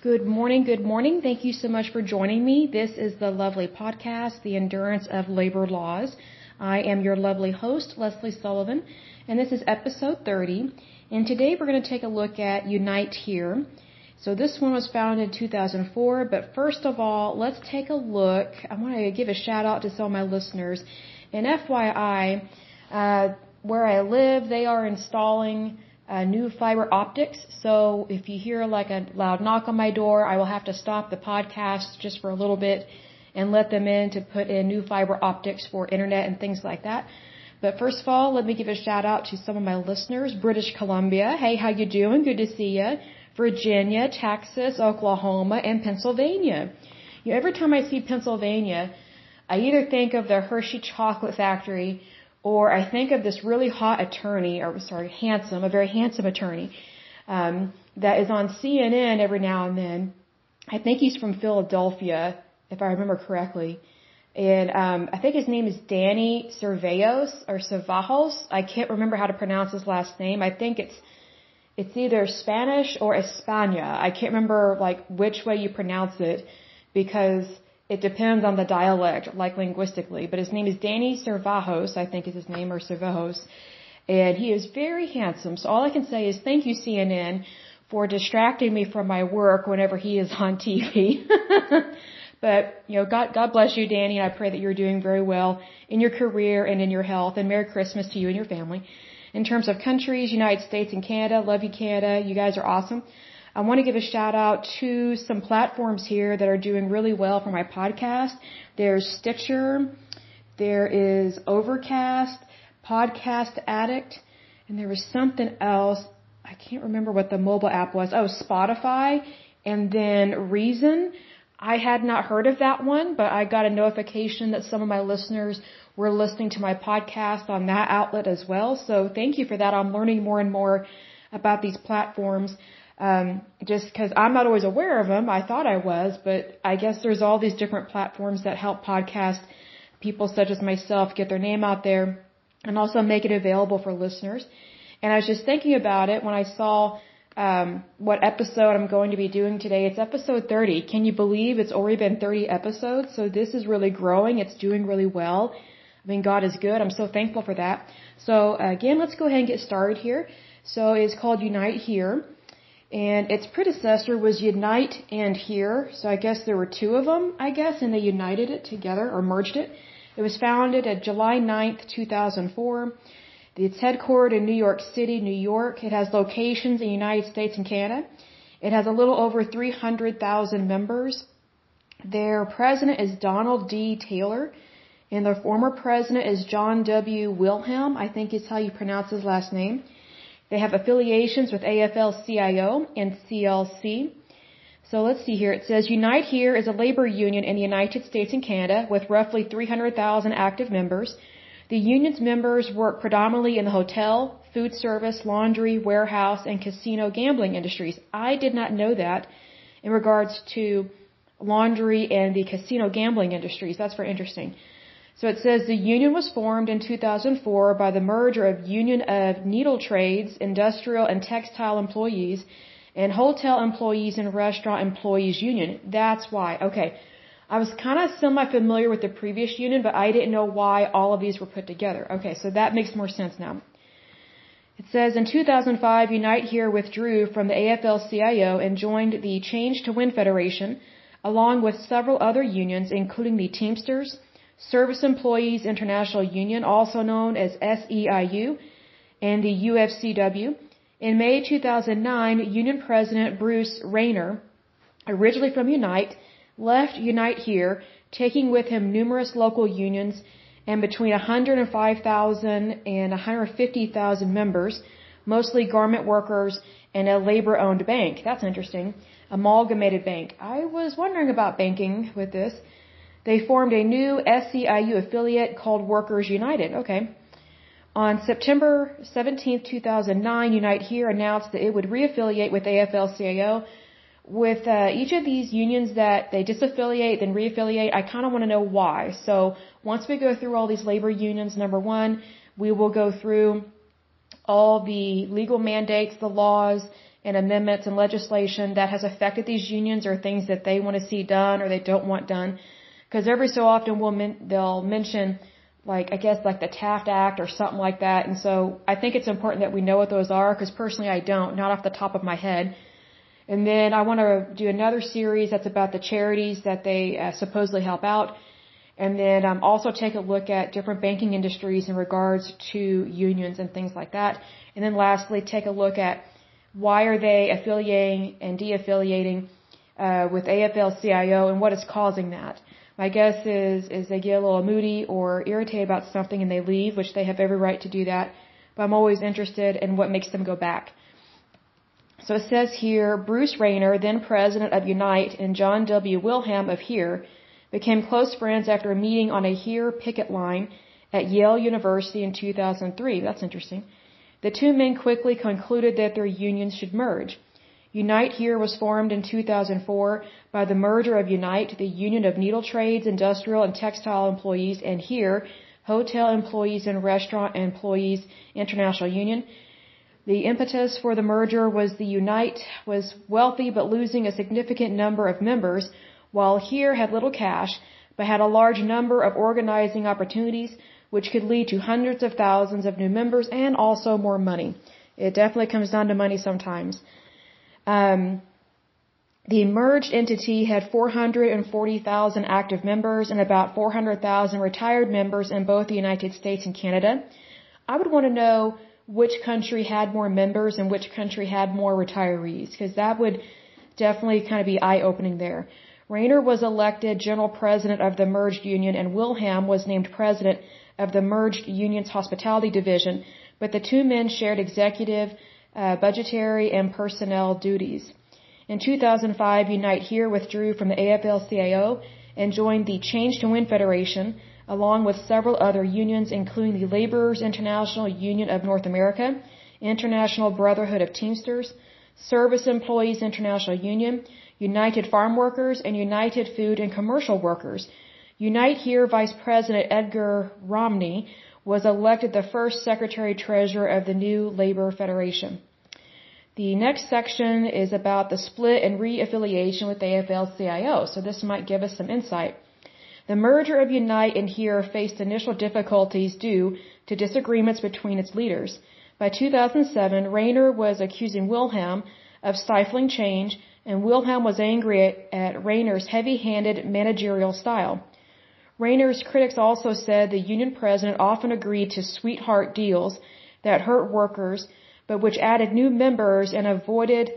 Good morning, good morning. Thank you so much for joining me. This is the lovely podcast, The Endurance of Labor Laws. I am your lovely host, Leslie Sullivan, and this is episode 30. And today we're going to take a look at Unite Here. So this one was founded in 2004, but first of all, let's take a look. I want to give a shout out to some of my listeners. And FYI, uh, where I live, they are installing uh, new fiber optics. So if you hear like a loud knock on my door, I will have to stop the podcast just for a little bit and let them in to put in new fiber optics for internet and things like that. But first of all, let me give a shout out to some of my listeners. British Columbia. Hey, how you doing? Good to see you. Virginia, Texas, Oklahoma, and Pennsylvania. You know, every time I see Pennsylvania, I either think of the Hershey Chocolate Factory or I think of this really hot attorney, or sorry, handsome, a very handsome attorney, um, that is on CNN every now and then. I think he's from Philadelphia, if I remember correctly. And um, I think his name is Danny Cevallos or Cevallos. I can't remember how to pronounce his last name. I think it's it's either Spanish or España. I can't remember like which way you pronounce it because it depends on the dialect, like linguistically. But his name is Danny Cevallos, I think is his name, or Cevallos. And he is very handsome. So all I can say is thank you, CNN, for distracting me from my work whenever he is on TV. but, you know, God, God bless you, Danny. And I pray that you're doing very well in your career and in your health. And Merry Christmas to you and your family. In terms of countries, United States and Canada, love you, Canada. You guys are awesome. I want to give a shout out to some platforms here that are doing really well for my podcast. There's Stitcher, there is Overcast, Podcast Addict, and there was something else. I can't remember what the mobile app was. Oh, Spotify, and then Reason. I had not heard of that one, but I got a notification that some of my listeners were listening to my podcast on that outlet as well. So thank you for that. I'm learning more and more about these platforms um, just because I'm not always aware of them. I thought I was, but I guess there's all these different platforms that help podcast people such as myself get their name out there and also make it available for listeners. And I was just thinking about it when I saw um, what episode I'm going to be doing today. It's episode 30. Can you believe it's already been 30 episodes? So this is really growing. It's doing really well. I mean, God is good. I'm so thankful for that. So again, let's go ahead and get started here. So it's called Unite Here. And its predecessor was Unite and Here. So I guess there were two of them, I guess, and they united it together or merged it. It was founded at July 9th, 2004. It's headquartered in New York City, New York. It has locations in the United States and Canada. It has a little over 300,000 members. Their president is Donald D. Taylor, and their former president is John W. Wilhelm, I think is how you pronounce his last name. They have affiliations with AFL-CIO and CLC. So let's see here. It says Unite Here is a labor union in the United States and Canada with roughly 300,000 active members. The union's members work predominantly in the hotel, food service, laundry, warehouse, and casino gambling industries. I did not know that in regards to laundry and the casino gambling industries. That's very interesting. So it says the union was formed in 2004 by the merger of Union of Needle Trades, Industrial and Textile Employees, and Hotel Employees and Restaurant Employees Union. That's why. Okay. I was kind of semi-familiar with the previous union, but I didn't know why all of these were put together. Okay, so that makes more sense now. It says in 2005, Unite Here withdrew from the AFL-CIO and joined the Change to Win Federation, along with several other unions, including the Teamsters, Service Employees International Union, also known as SEIU, and the UFCW. In May 2009, Union President Bruce Raynor, originally from Unite, left Unite here, taking with him numerous local unions and between 105,000 and 150,000 members, mostly garment workers and a labor-owned bank. That's interesting. Amalgamated bank. I was wondering about banking with this. They formed a new SEIU affiliate called Workers United. Okay. On September 17, 2009, Unite Here announced that it would reaffiliate with AFL-CIO. With uh, each of these unions that they disaffiliate, then reaffiliate, I kind of want to know why. So once we go through all these labor unions, number one, we will go through all the legal mandates, the laws, and amendments and legislation that has affected these unions or things that they want to see done or they don't want done. Because every so often we'll men- they'll mention like I guess like the Taft Act or something like that. And so I think it's important that we know what those are because personally I don't, not off the top of my head. And then I want to do another series that's about the charities that they uh, supposedly help out. And then um, also take a look at different banking industries in regards to unions and things like that. And then lastly, take a look at why are they affiliating and de-affiliating uh, with AFL-CIO and what is causing that. My guess is is they get a little moody or irritated about something and they leave, which they have every right to do that. But I'm always interested in what makes them go back. So it says here, Bruce Raynor, then president of Unite, and John W. Wilhelm of HERE became close friends after a meeting on a HERE picket line at Yale University in 2003. That's interesting. The two men quickly concluded that their unions should merge. Unite HERE was formed in 2004 by the merger of Unite, the Union of Needle Trades, Industrial and Textile Employees, and HERE, Hotel Employees and Restaurant Employees International Union. The impetus for the merger was the Unite was wealthy but losing a significant number of members, while HERE had little cash but had a large number of organizing opportunities which could lead to hundreds of thousands of new members and also more money. It definitely comes down to money sometimes. Um, the merged entity had 440,000 active members and about 400,000 retired members in both the United States and Canada. I would want to know which country had more members and which country had more retirees, because that would definitely kind of be eye-opening there. Raynor was elected general president of the merged union and Wilhelm was named president of the merged union's hospitality division, but the two men shared executive, uh, budgetary, and personnel duties. In 2005, Unite HERE withdrew from the AFL-CIO and joined the Change to Win Federation, along with several other unions, including the Laborers International Union of North America, International Brotherhood of Teamsters, Service Employees International Union, United Farm Workers, and United Food and Commercial Workers. Unite HERE Vice President Edgar Romney was elected the first Secretary Treasurer of the new Labor Federation. The next section is about the split and re-affiliation with AFL-CIO, so this might give us some insight. The merger of Unite and HERE faced initial difficulties due to disagreements between its leaders. By 2007, Raynor was accusing Wilhelm of stifling change, and Wilhelm was angry at, at Raynor's heavy-handed managerial style. Raynor's critics also said the union president often agreed to sweetheart deals that hurt workers, but which added new members and avoided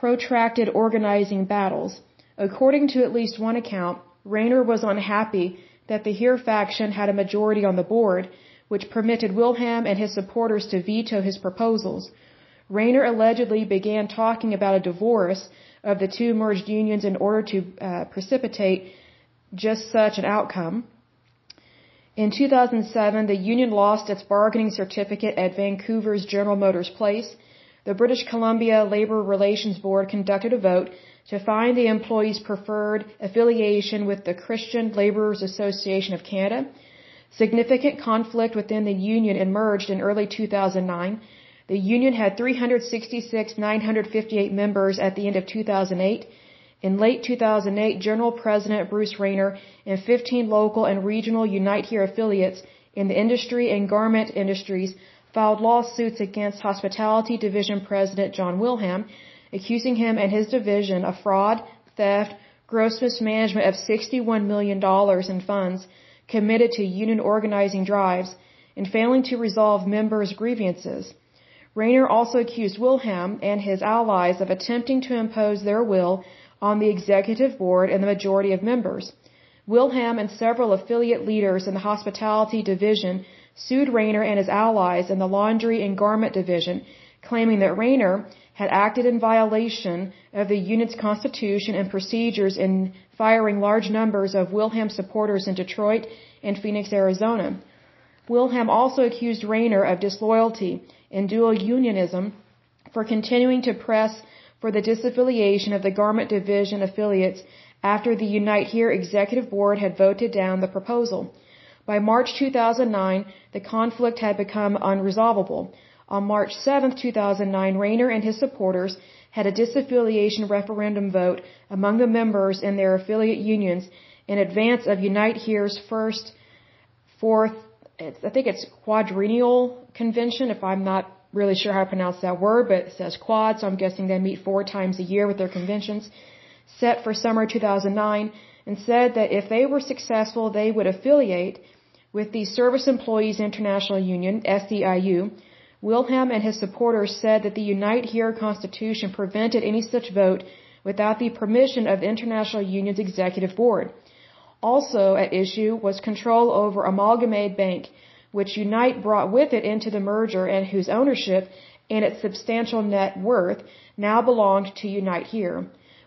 protracted organizing battles. According to at least one account, Raynor was unhappy that the HERE faction had a majority on the board, which permitted Wilhelm and his supporters to veto his proposals. Raynor allegedly began talking about a divorce of the two merged unions in order to uh, precipitate just such an outcome. In 2007, the union lost its bargaining certificate at Vancouver's General Motors Place. The British Columbia Labor Relations Board conducted a vote to find the employee's preferred affiliation with the Christian Laborers Association of Canada. Significant conflict within the union emerged in early 2009. The union had 366,958 members at the end of 2008. In late 2008, General President Bruce Raynor and 15 local and regional Unite HERE affiliates in the industry and garment industries filed lawsuits against Hospitality Division President John Wilhelm accusing him and his division of fraud, theft, gross mismanagement of $61 million in funds committed to union organizing drives, and failing to resolve members' grievances. Raynor also accused Wilhelm and his allies of attempting to impose their will on the executive board and the majority of members. Wilhelm and several affiliate leaders in the hospitality division sued Raynor and his allies in the laundry and garment division, claiming that Raynor had acted in violation of the unit's constitution and procedures in firing large numbers of Wilhelm supporters in Detroit and Phoenix, Arizona. Wilhelm also accused Raynor of disloyalty and dual unionism for continuing to press for the disaffiliation of the garment division affiliates after the Unite HERE executive board had voted down the proposal. By March 2009, the conflict had become unresolvable. On March 7, 2009, Raynor and his supporters had a disaffiliation referendum vote among the members in their affiliate unions in advance of Unite Here's first, fourth, I think it's quadrennial convention, if I'm not really sure how to pronounce that word, but it says quad, so I'm guessing they meet four times a year with their conventions, set for summer 2009, and said that if they were successful, they would affiliate with the Service Employees International Union, SEIU. Wilhelm and his supporters said that the Unite Here Constitution prevented any such vote without the permission of the International Union's Executive Board. Also at issue was control over Amalgamated Bank, which Unite brought with it into the merger and whose ownership and its substantial net worth now belonged to Unite Here.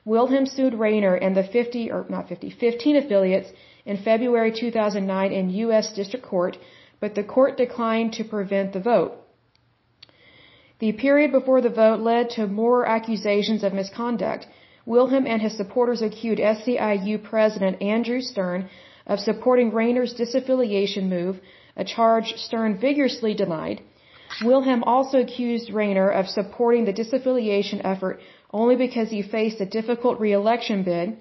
Wilhelm sued Raynor and the 50, or not 50, 15 affiliates in February 2009 in U.S. District Court, but the court declined to prevent the vote. The period before the vote led to more accusations of misconduct. Wilhelm and his supporters accused SEIU President Andrew Stern of supporting Raynor's disaffiliation move a charge Stern vigorously denied. Wilhelm also accused Raynor of supporting the disaffiliation effort only because he faced a difficult re-election bid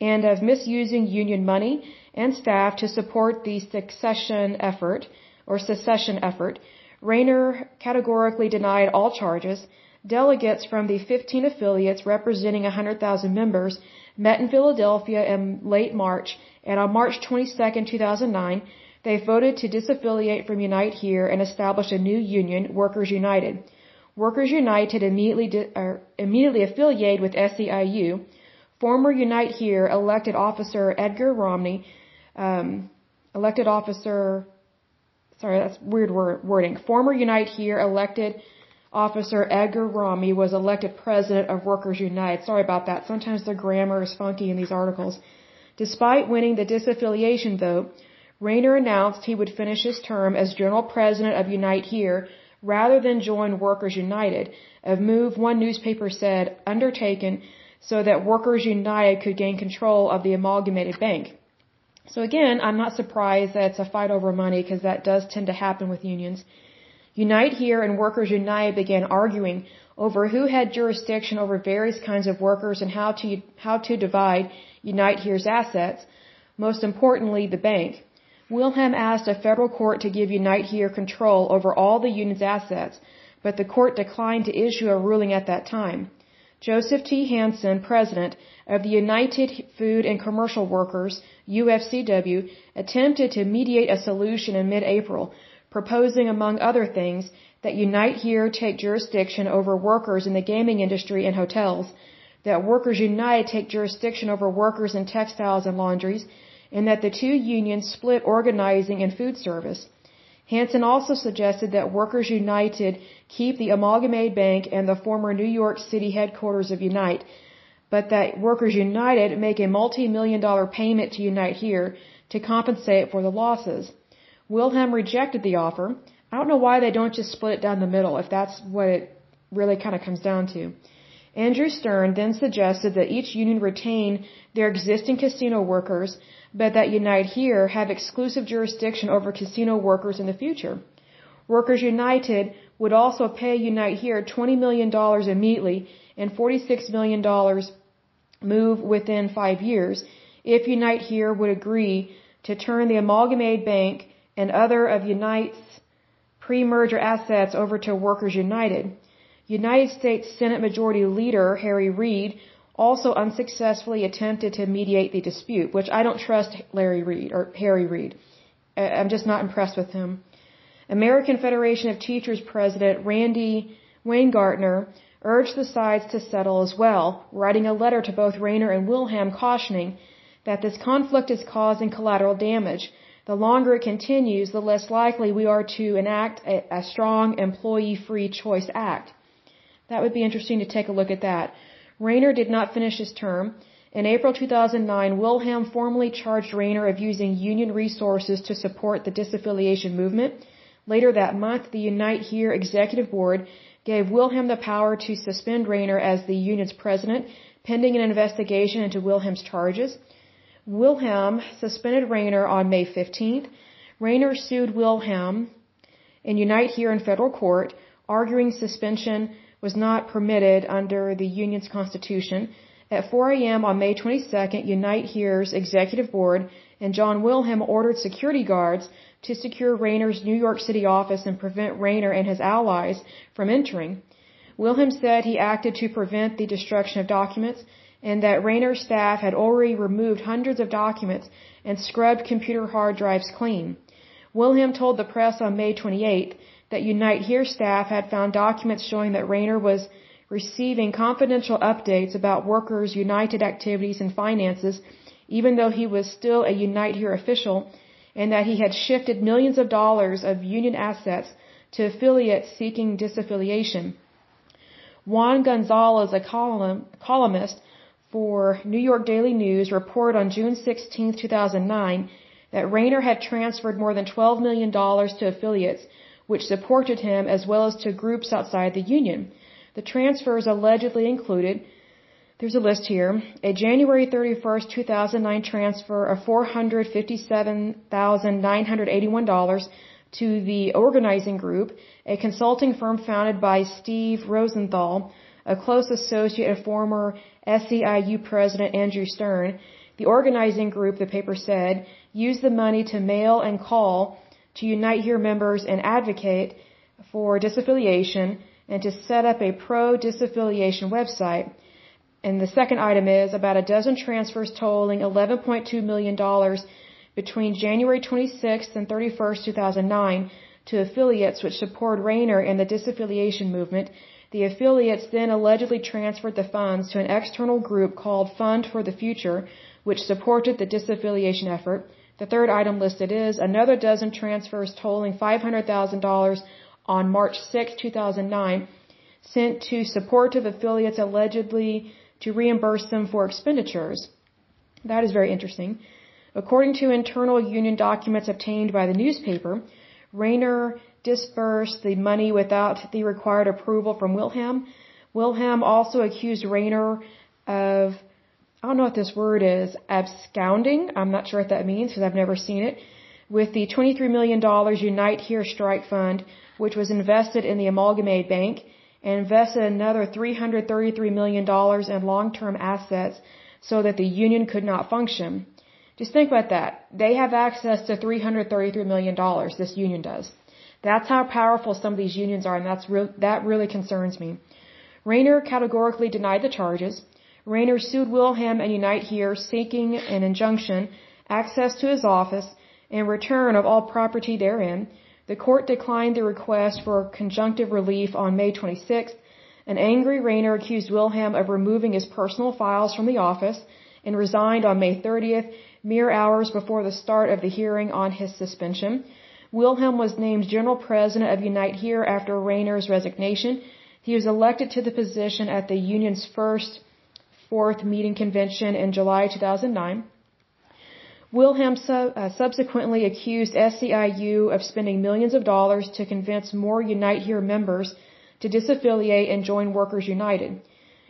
and of misusing union money and staff to support the succession effort or secession effort. Raynor categorically denied all charges. Delegates from the 15 affiliates representing 100,000 members met in Philadelphia in late March and on March 22, 2009, they voted to disaffiliate from Unite Here and establish a new union, Workers United. Workers United immediately, uh, immediately affiliated with SEIU. Former Unite Here elected officer Edgar Romney, um, elected officer, sorry, that's weird word, wording. Former Unite Here elected officer Edgar Romney was elected president of Workers United. Sorry about that. Sometimes the grammar is funky in these articles. Despite winning the disaffiliation vote, Raynor announced he would finish his term as general president of Unite Here rather than join Workers United, a move one newspaper said undertaken so that Workers United could gain control of the amalgamated bank. So again, I'm not surprised that it's a fight over money because that does tend to happen with unions. Unite Here and Workers United began arguing over who had jurisdiction over various kinds of workers and how to, how to divide Unite Here's assets, most importantly, the bank. Wilhelm asked a federal court to give Unite Here control over all the union's assets, but the court declined to issue a ruling at that time. Joseph T. Hansen, president of the United Food and Commercial Workers, UFCW, attempted to mediate a solution in mid-April, proposing among other things that Unite Here take jurisdiction over workers in the gaming industry and hotels, that Workers Unite take jurisdiction over workers in textiles and laundries, and that the two unions split organizing and food service. Hansen also suggested that Workers United keep the Amalgamated Bank and the former New York City headquarters of Unite, but that Workers United make a multi-million dollar payment to Unite here to compensate for the losses. Wilhelm rejected the offer. I don't know why they don't just split it down the middle if that's what it really kind of comes down to. Andrew Stern then suggested that each union retain their existing casino workers but that Unite Here have exclusive jurisdiction over casino workers in the future. Workers United would also pay Unite Here $20 million immediately and $46 million move within five years if Unite Here would agree to turn the Amalgamated Bank and other of Unite's pre-merger assets over to Workers United. United States Senate Majority Leader Harry Reid also unsuccessfully attempted to mediate the dispute, which I don't trust Larry Reid or Harry Reid. I'm just not impressed with him. American Federation of Teachers President Randy Weingartner urged the sides to settle as well, writing a letter to both Raynor and Wilhelm cautioning that this conflict is causing collateral damage. The longer it continues, the less likely we are to enact a, a strong employee free choice act. That would be interesting to take a look at that. Raynor did not finish his term. In April 2009, Wilhelm formally charged Raynor of using union resources to support the disaffiliation movement. Later that month, the Unite Here Executive Board gave Wilhelm the power to suspend Raynor as the union's president, pending an investigation into Wilhelm's charges. Wilhelm suspended Raynor on May 15th. Raynor sued Wilhelm in Unite Here in federal court, arguing suspension was not permitted under the union's constitution. At 4 a.m. on May 22nd, Unite Here's executive board and John Wilhelm ordered security guards to secure Raynor's New York City office and prevent Raynor and his allies from entering. Wilhelm said he acted to prevent the destruction of documents and that Raynor's staff had already removed hundreds of documents and scrubbed computer hard drives clean. Wilhelm told the press on May 28th that Unite Here staff had found documents showing that Raynor was receiving confidential updates about workers' United activities and finances, even though he was still a Unite Here official, and that he had shifted millions of dollars of union assets to affiliates seeking disaffiliation. Juan Gonzalez, a column, columnist for New York Daily News, reported on June 16, 2009, that Raynor had transferred more than $12 million to affiliates, which supported him as well as to groups outside the union. The transfers allegedly included there's a list here. A January 31st, 2009 transfer of $457,981 to the organizing group, a consulting firm founded by Steve Rosenthal, a close associate of former SEIU President Andrew Stern. The organizing group, the paper said, used the money to mail and call to Unite Here members and advocate for disaffiliation and to set up a pro-disaffiliation website. And the second item is about a dozen transfers totaling $11.2 million between January 26th and 31st, 2009 to affiliates which support Raynor and the disaffiliation movement. The affiliates then allegedly transferred the funds to an external group called Fund for the Future, which supported the disaffiliation effort. The third item listed is another dozen transfers totaling $500,000 on March 6, 2009, sent to supportive affiliates allegedly to reimburse them for expenditures. That is very interesting. According to internal union documents obtained by the newspaper, Raynor disbursed the money without the required approval from Wilhelm. Wilhelm also accused Raynor of, I don't know what this word is, absconding. I'm not sure what that means because I've never seen it. With the $23 million Unite Here Strike Fund, which was invested in the Amalgamated Bank, and invested another $333 million in long-term assets so that the union could not function. Just think about that. They have access to $333 million, this union does. That's how powerful some of these unions are, and that's re- that really concerns me. Raynor categorically denied the charges. Raynor sued Wilhelm and Unite Here, seeking an injunction, access to his office, and return of all property therein. The court declined the request for conjunctive relief on May 26th. An angry Raynor accused Wilhelm of removing his personal files from the office and resigned on May 30th, mere hours before the start of the hearing on his suspension. Wilhelm was named General President of Unite Here after Raynor's resignation. He was elected to the position at the union's first fourth meeting convention in July 2009. Wilhelm uh, subsequently accused SEIU of spending millions of dollars to convince more Unite Here members to disaffiliate and join Workers United.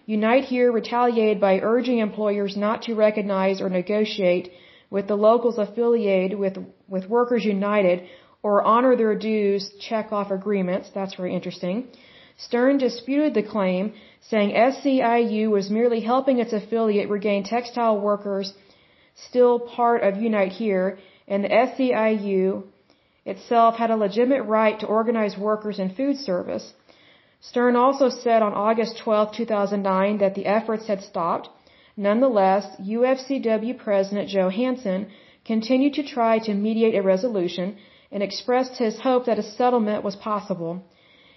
Unite Here retaliated by urging employers not to recognize or negotiate with the locals affiliated with, with Workers United or honor their dues check-off agreements. That's very interesting. Stern disputed the claim, saying SEIU was merely helping its affiliate regain textile workers still part of Unite Here, and the SEIU itself had a legitimate right to organize workers in food service. Stern also said on August 12, 2009 that the efforts had stopped. Nonetheless, UFCW President Joe Hansen continued to try to mediate a resolution and expressed his hope that a settlement was possible.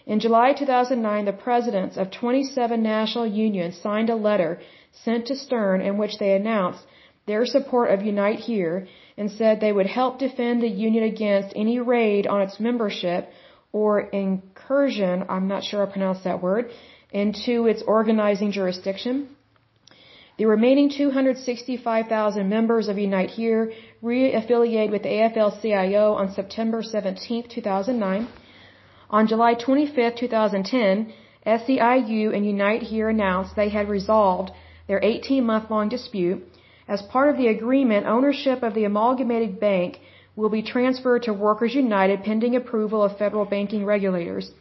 In July 2009, the presidents of 27 national unions signed a letter sent to Stern in which they announced their support of Unite Here and said they would help defend the union against any raid on its membership or incursion, I'm not sure I pronounced that word, into its organizing jurisdiction. The remaining 265,000 members of Unite Here re-affiliated with AFL-CIO on September 17, 2009. On July 25, 2010, SEIU and Unite Here announced they had resolved their 18-month-long dispute as part of the agreement, ownership of the amalgamated bank will be transferred to Workers United pending approval of federal banking regulators.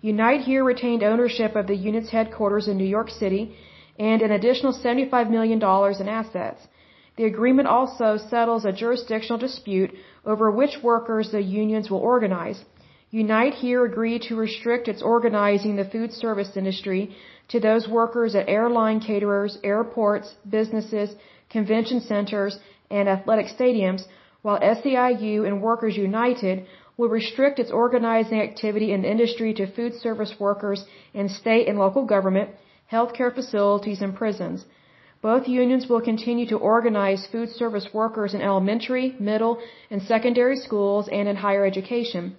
Unite Here retained ownership of the union's headquarters in New York City and an additional $75 million in assets. The agreement also settles a jurisdictional dispute over which workers the unions will organize. Unite Here agreed to restrict its organizing the food service industry to those workers at airline caterers, airports, businesses, convention centers, and athletic stadiums, while SEIU and Workers United will restrict its organizing activity in the industry to food service workers in state and local government, healthcare facilities, and prisons. Both unions will continue to organize food service workers in elementary, middle, and secondary schools and in higher education.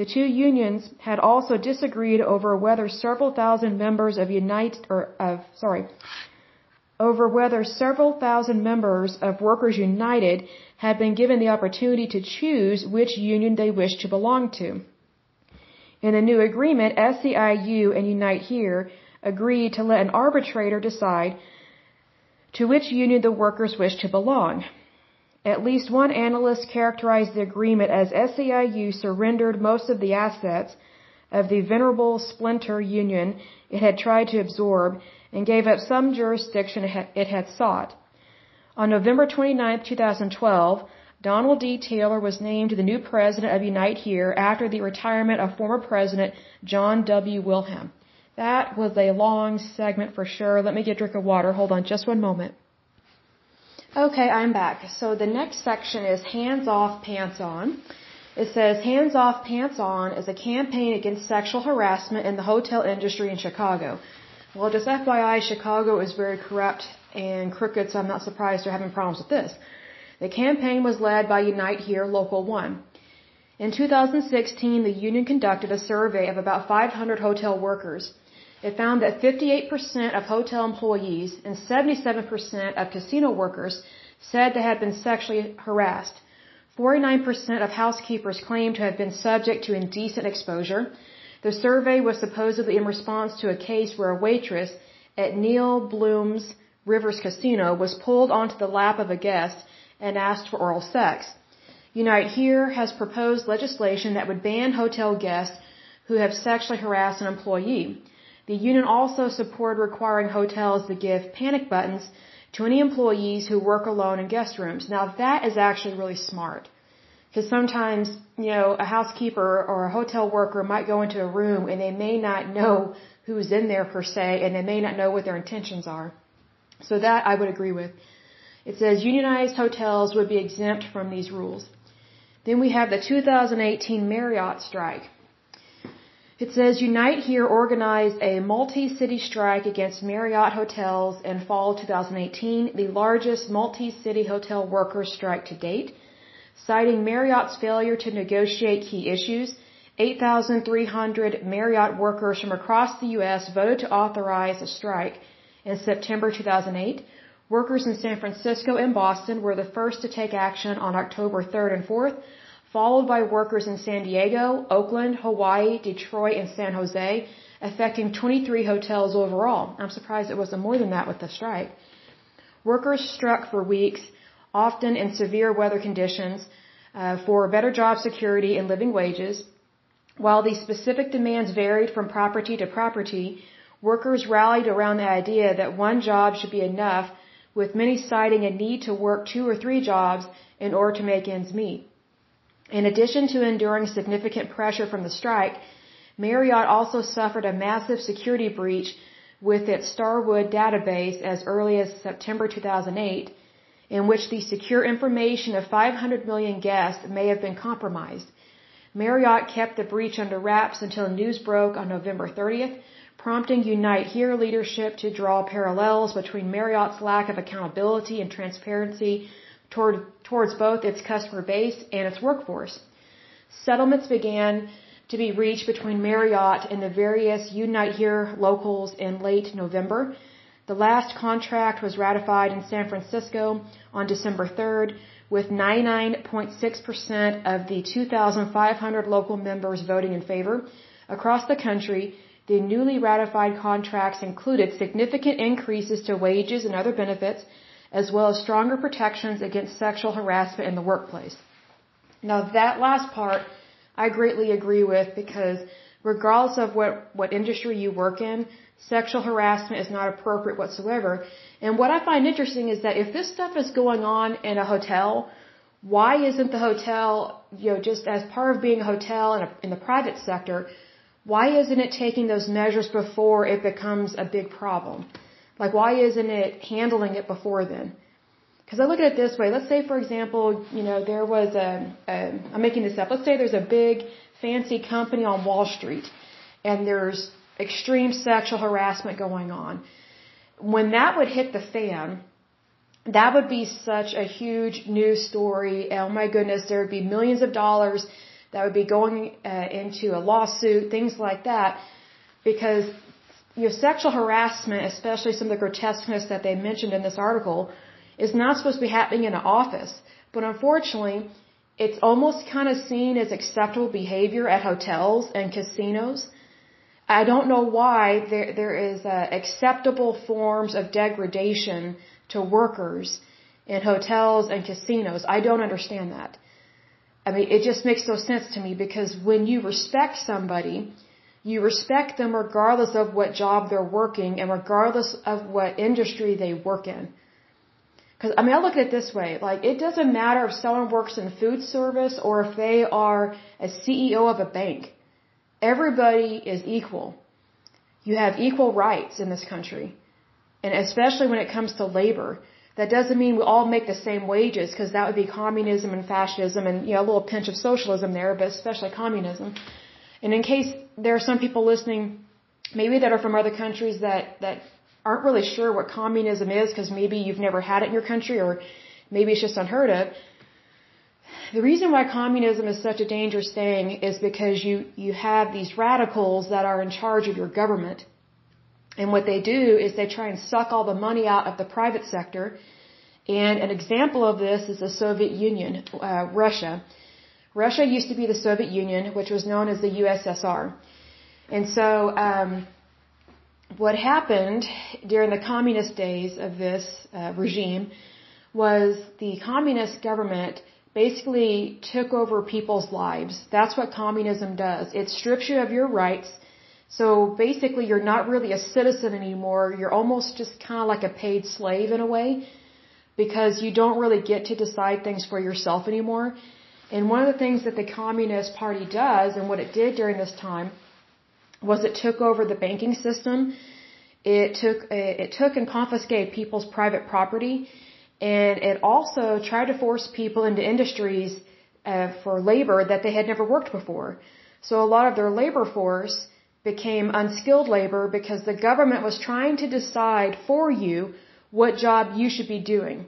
The two unions had also disagreed over whether several thousand members of Unite or of sorry over whether several thousand members of Workers United had been given the opportunity to choose which union they wished to belong to. In the new agreement, SEIU and Unite Here agreed to let an arbitrator decide to which union the workers wished to belong. At least one analyst characterized the agreement as SEIU surrendered most of the assets of the venerable splinter union it had tried to absorb and gave up some jurisdiction it had sought. On November 29, 2012, Donald D. Taylor was named the new president of Unite Here after the retirement of former president John W. Wilhelm. That was a long segment for sure. Let me get a drink of water. Hold on just one moment. Okay, I'm back. So the next section is Hands Off, Pants On. It says Hands Off, Pants On is a campaign against sexual harassment in the hotel industry in Chicago. Well, just FYI, Chicago is very corrupt and crooked, so I'm not surprised they're having problems with this. The campaign was led by Unite Here Local 1. In 2016, the union conducted a survey of about 500 hotel workers. It found that 58% of hotel employees and 77% of casino workers said they had been sexually harassed. 49% of housekeepers claimed to have been subject to indecent exposure. The survey was supposedly in response to a case where a waitress at Neil Bluhm's Rivers Casino was pulled onto the lap of a guest and asked for oral sex. Unite Here has proposed legislation that would ban hotel guests who have sexually harassed an employee. The union also supported requiring hotels to give panic buttons to any employees who work alone in guest rooms. Now that is actually really smart. Because sometimes, you know, a housekeeper or a hotel worker might go into a room and they may not know who's in there per se and they may not know what their intentions are. So that I would agree with. It says unionized hotels would be exempt from these rules. Then we have the 2018 Marriott strike. It says Unite Here organized a multi-city strike against Marriott hotels in fall 2018, the largest multi-city hotel workers strike to date. Citing Marriott's failure to negotiate key issues, 8,300 Marriott workers from across the U.S. voted to authorize a strike in September 2008. Workers in San Francisco and Boston were the first to take action on October 3rd and 4th, followed by workers in San Diego, Oakland, Hawaii, Detroit, and San Jose, affecting 23 hotels overall. I'm surprised it wasn't more than that with the strike. Workers struck for weeks, often in severe weather conditions, uh, for better job security and living wages. While these specific demands varied from property to property, workers rallied around the idea that one job should be enough, with many citing a need to work two or three jobs in order to make ends meet. In addition to enduring significant pressure from the strike, Marriott also suffered a massive security breach with its Starwood database as early as September 2008, in which the secure information of 500 million guests may have been compromised. Marriott kept the breach under wraps until news broke on November 30th, prompting Unite Here leadership to draw parallels between Marriott's lack of accountability and transparency toward, towards both its customer base and its workforce. Settlements began to be reached between Marriott and the various Unite Here locals in late November. The last contract was ratified in San Francisco on December 3rd, with 99.6% of the 2,500 local members voting in favor. Across the country, the newly ratified contracts included significant increases to wages and other benefits, as well as stronger protections against sexual harassment in the workplace. Now that last part I greatly agree with because regardless of what, what industry you work in, sexual harassment is not appropriate whatsoever. And what I find interesting is that if this stuff is going on in a hotel, why isn't the hotel, you know, just as part of being a hotel in, a, in the private sector, why isn't it taking those measures before it becomes a big problem? Like, why isn't it handling it before then? Because I look at it this way. Let's say, for example, you know, there was a, a, I'm making this up. Let's say there's a big fancy company on Wall Street and there's extreme sexual harassment going on. When that would hit the fan, that would be such a huge news story. Oh my goodness, there would be millions of dollars that would be going uh, into a lawsuit, things like that, because you know, sexual harassment, especially some of the grotesqueness that they mentioned in this article, is not supposed to be happening in an office. But unfortunately, it's almost kind of seen as acceptable behavior at hotels and casinos. I don't know why there there is uh, acceptable forms of degradation to workers in hotels and casinos. I don't understand that. I mean, it just makes no sense to me because when you respect somebody, you respect them regardless of what job they're working and regardless of what industry they work in. Because, I mean, I look at it this way. Like, it doesn't matter if someone works in food service or if they are a CEO of a bank. Everybody is equal. You have equal rights in this country. And especially when it comes to labor. That doesn't mean we all make the same wages, because that would be communism and fascism and, you know, a little pinch of socialism there, but especially communism. And in case there are some people listening, maybe that are from other countries that, that aren't really sure what communism is, because maybe you've never had it in your country, or maybe it's just unheard of. The reason why communism is such a dangerous thing is because you, you have these radicals that are in charge of your government and what they do is they try and suck all the money out of the private sector. And an example of this is the Soviet Union, uh, Russia. Russia used to be the Soviet Union, which was known as the USSR. And so, um, what happened during the communist days of this uh, regime was the communist government basically took over people's lives. That's what communism does. It strips you of your rights so basically, you're not really a citizen anymore. You're almost just kind of like a paid slave in a way because you don't really get to decide things for yourself anymore. And one of the things that the Communist Party does and what it did during this time was it took over the banking system. It took, it took and confiscated people's private property and it also tried to force people into industries uh, for labor that they had never worked before. So a lot of their labor force became unskilled labor because the government was trying to decide for you what job you should be doing.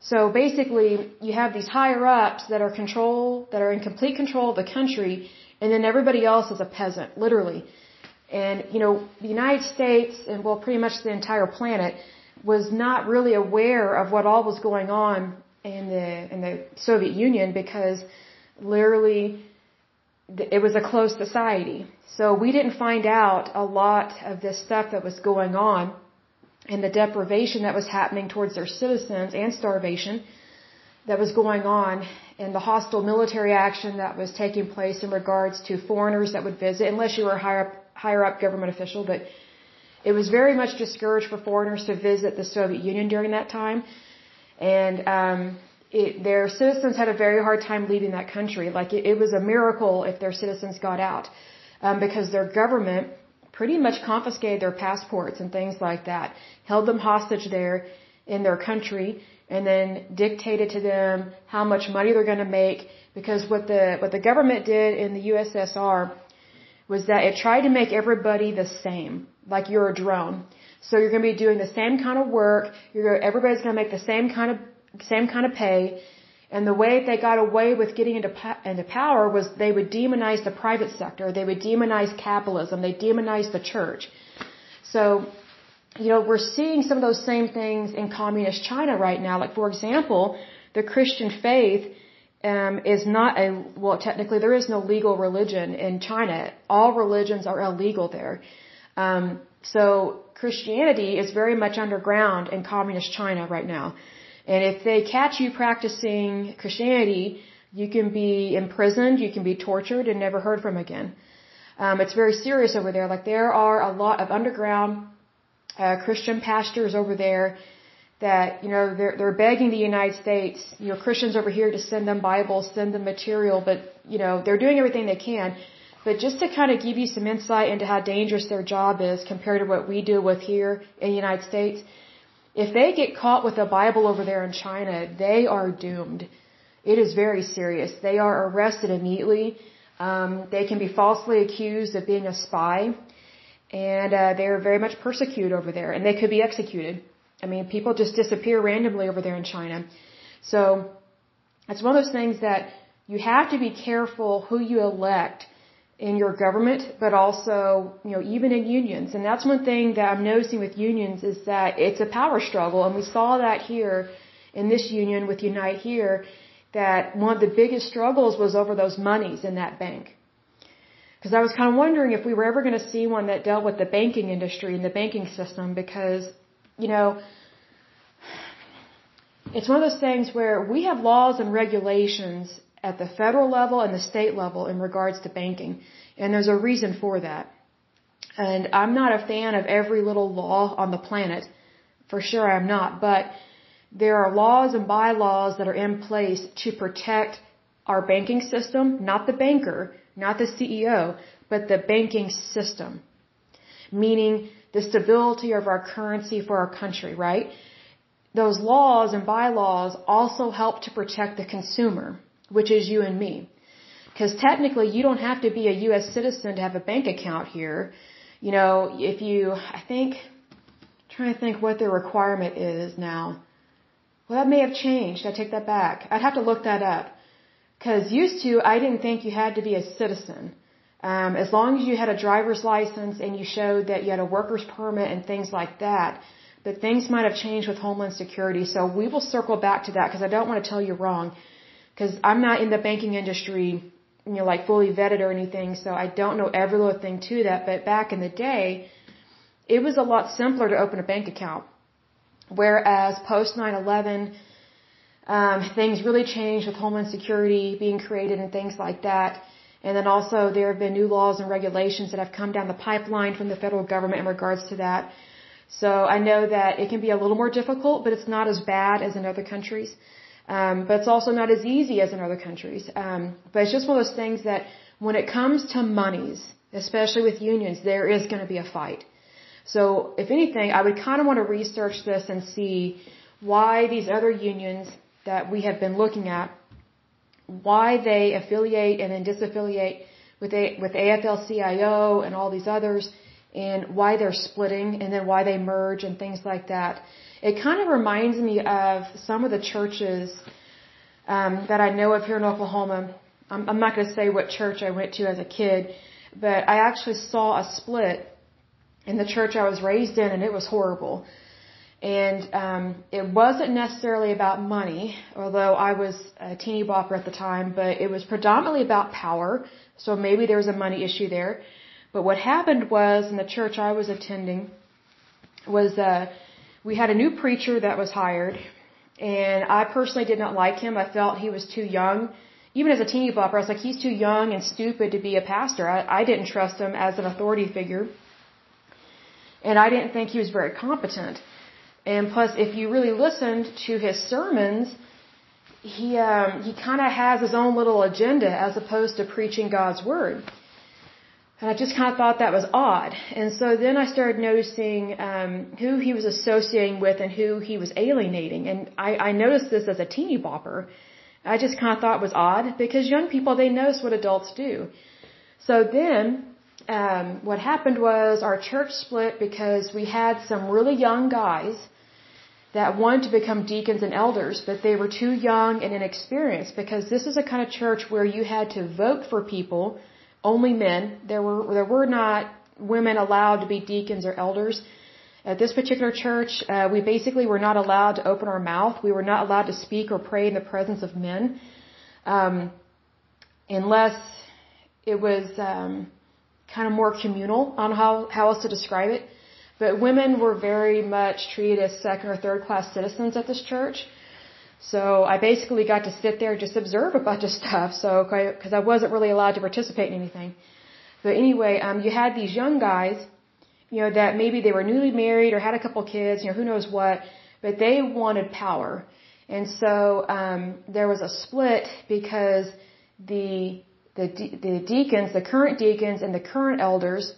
So basically, you have these higher ups that are control, that are in complete control of the country, and then everybody else is a peasant, literally. And, you know, the United States, and well, pretty much the entire planet, was not really aware of what all was going on in the, in the Soviet Union because literally it was a closed society. So we didn't find out a lot of this stuff that was going on and the deprivation that was happening towards their citizens and starvation that was going on and the hostile military action that was taking place in regards to foreigners that would visit, unless you were a higher up, higher up government official, but it was very much discouraged for foreigners to visit the Soviet Union during that time. And um, it, their citizens had a very hard time leaving that country. Like it, it was a miracle if their citizens got out, um, because their government pretty much confiscated their passports and things like that, held them hostage there in their country, and then dictated to them how much money they're going to make. Because what the what the government did in the USSR was that it tried to make everybody the same, like you're a drone. So you're going to be doing the same kind of work. You're everybody's going to make the same kind of same kind of pay. And the way they got away with getting into, into power was they would demonize the private sector. They would demonize capitalism. They demonize the church. So, you know, we're seeing some of those same things in communist China right now. Like, for example, the Christian faith um, is not a, well, technically there is no legal religion in China. All religions are illegal there. Um, so Christianity is very much underground in communist China right now. And if they catch you practicing Christianity, you can be imprisoned, you can be tortured, and never heard from again. Um, it's very serious over there. Like there are a lot of underground uh, Christian pastors over there that you know they're they're begging the United States, you know, Christians over here to send them Bibles, send them material, but you know they're doing everything they can. But just to kind of give you some insight into how dangerous their job is compared to what we deal with here in the United States, if they get caught with a Bible over there in China, they are doomed. It is very serious. They are arrested immediately. Um, they can be falsely accused of being a spy, and uh, they are very much persecuted over there, and they could be executed. I mean, people just disappear randomly over there in China. So it's one of those things that you have to be careful who you elect in your government, but also, you know, even in unions. And that's one thing that I'm noticing with unions is that it's a power struggle. And we saw that here in this union with Unite here, that one of the biggest struggles was over those monies in that bank. Because I was kind of wondering if we were ever going to see one that dealt with the banking industry and the banking system because you know, it's one of those things where we have laws and regulations at the federal level and the state level in regards to banking. And there's a reason for that. And I'm not a fan of every little law on the planet. For sure I'm not. But there are laws and bylaws that are in place to protect our banking system, not the banker, not the CEO, but the banking system. Meaning the stability of our currency for our country, right? Those laws and bylaws also help to protect the consumer, which is you and me. Because technically, you don't have to be a U.S. citizen to have a bank account here. You know, if you, I think, I'm trying to think what the requirement is now. Well, that may have changed. I take that back. I'd have to look that up. Because used to, I didn't think you had to be a citizen. Um, as long as you had a driver's license and you showed that you had a worker's permit and things like that, but things might have changed with Homeland Security. So we will circle back to that because I don't want to tell you wrong. Because I'm not in the banking industry, you know, like fully vetted or anything, so I don't know every little thing to that. But back in the day, it was a lot simpler to open a bank account. Whereas post 9/11, um, things really changed with Homeland Security being created and things like that. And then also there have been new laws and regulations that have come down the pipeline from the federal government in regards to that. So I know that it can be a little more difficult, but it's not as bad as in other countries. Um, but it's also not as easy as in other countries. Um, but it's just one of those things that when it comes to monies, especially with unions, there is going to be a fight. So if anything, I would kind of want to research this and see why these other unions that we have been looking at why they affiliate and then disaffiliate with a, with AFL-CIO and all these others, and why they're splitting, and then why they merge and things like that. It kind of reminds me of some of the churches um, that I know of here in Oklahoma. I'm, I'm not going to say what church I went to as a kid, but I actually saw a split in the church I was raised in, and it was horrible. And um, it wasn't necessarily about money, although I was a teeny bopper at the time, but it was predominantly about power. So maybe there was a money issue there. But what happened was in the church I was attending was uh, we had a new preacher that was hired, and I personally did not like him. I felt he was too young. Even as a teeny bopper, I was like, he's too young and stupid to be a pastor. I, I didn't trust him as an authority figure, and I didn't think he was very competent. And plus, if you really listened to his sermons, he um, he kind of has his own little agenda as opposed to preaching God's word. And I just kind of thought that was odd. And so then I started noticing um, who he was associating with and who he was alienating. And I, I noticed this as a teeny bopper. I just kind of thought it was odd because young people they notice what adults do. So then um, what happened was our church split because we had some really young guys that wanted to become deacons and elders, but they were too young and inexperienced because this is a kind of church where you had to vote for people, only men. There were there were not women allowed to be deacons or elders. At this particular church, uh, we basically were not allowed to open our mouth. We were not allowed to speak or pray in the presence of men, um, unless it was um, kind of more communal on how how else to describe it. But women were very much treated as second or third class citizens at this church. So I basically got to sit there and just observe a bunch of stuff. So, because I wasn't really allowed to participate in anything. But anyway, um, you had these young guys, you know, that maybe they were newly married or had a couple kids, you know, who knows what, but they wanted power. And so um, there was a split because the the the deacons, the current deacons and the current elders,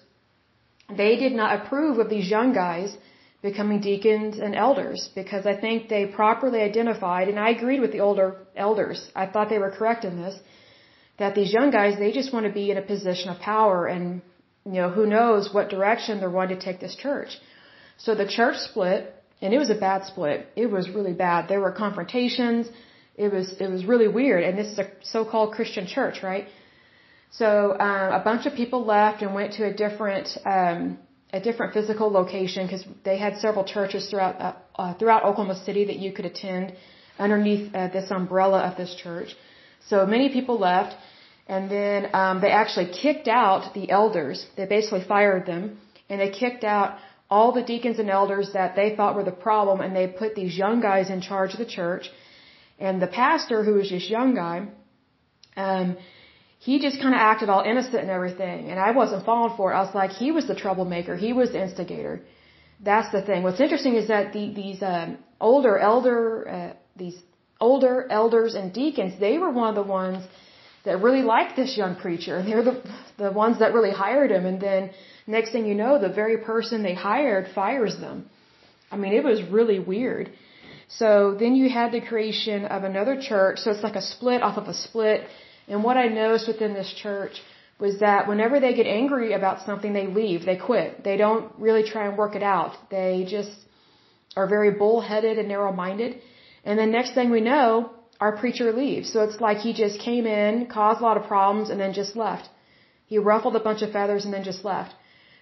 they did not approve of these young guys becoming deacons and elders because I think they properly identified, and I agreed with the older elders. I thought they were correct in this, that these young guys, they just want to be in a position of power and, you know, who knows what direction they're wanting to take this church. So the church split, and it was a bad split. It was really bad. There were confrontations. It was, it was really weird. And this is a so-called Christian church, right? So, um, a bunch of people left and went to a different, um, a different physical location because they had several churches throughout uh, uh, throughout Oklahoma City that you could attend underneath uh, this umbrella of this church. So many people left, and then um, they actually kicked out the elders. They basically fired them, and they kicked out all the deacons and elders that they thought were the problem, and they put these young guys in charge of the church. And the pastor, who was this young guy, um, he just kind of acted all innocent and everything. And I wasn't falling for it. I was like, he was the troublemaker. He was the instigator. That's the thing. What's interesting is that the, these um, older elder, uh, these older elders and deacons, they were one of the ones that really liked this young preacher. And they're the, the ones that really hired him. And then next thing you know, the very person they hired fires them. I mean, it was really weird. So then you had the creation of another church. So it's like a split off of a split and what I noticed within this church was that whenever they get angry about something, they leave, they quit. They don't really try and work it out. They just are very bullheaded and narrow-minded. And then next thing we know, our preacher leaves. So it's like he just came in, caused a lot of problems, and then just left. He ruffled a bunch of feathers and then just left.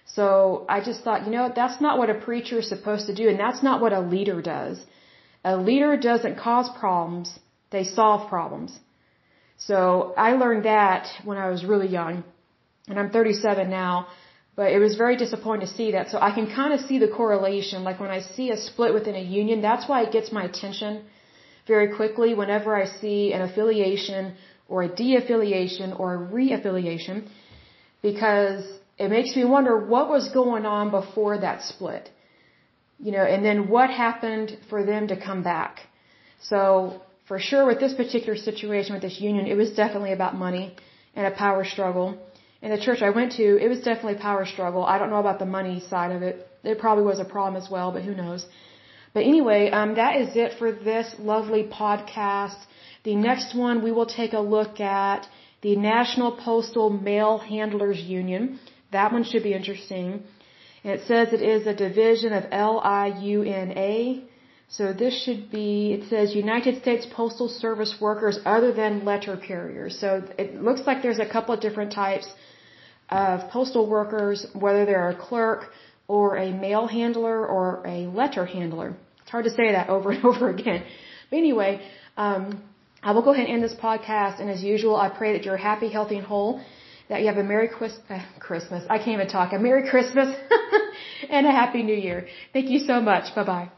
So I just thought, you know, that's not what a preacher is supposed to do, and that's not what a leader does. A leader doesn't cause problems, they solve problems. So I learned that when I was really young, and I'm 37 now, but it was very disappointing to see that. So I can kind of see the correlation. Like when I see a split within a union, that's why it gets my attention very quickly whenever I see an affiliation or a de-affiliation or a re-affiliation, because it makes me wonder what was going on before that split. You know, and then what happened for them to come back. So for sure with this particular situation with this union, it was definitely about money and a power struggle. In the church I went to, it was definitely power struggle. I don't know about the money side of it. It probably was a problem as well, but who knows. But anyway, um, that is it for this lovely podcast. The next one we will take a look at the National Postal Mail Handlers Union. That one should be interesting. It says it is a division of LIUNA. So this should be, it says United States Postal Service workers other than letter carriers. So it looks like there's a couple of different types of postal workers, whether they're a clerk or a mail handler or a letter handler. It's hard to say that over and over again. But anyway, um, I will go ahead and end this podcast. And as usual, I pray that you're happy, healthy, and whole. That you have a Merry Quis- uh, Christmas. I can't even talk. A Merry Christmas and a Happy New Year. Thank you so much. Bye bye.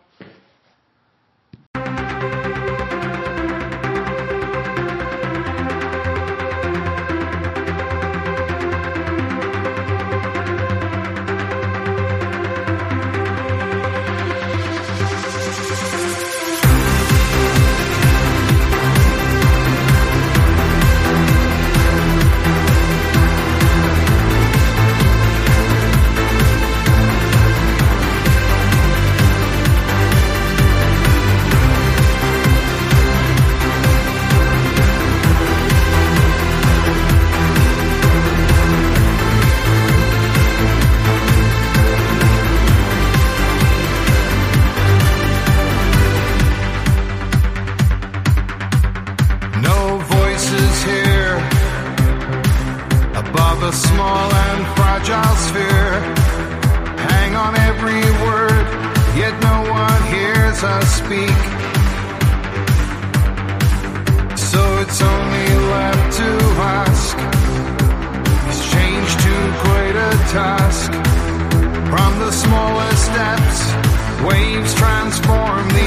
High as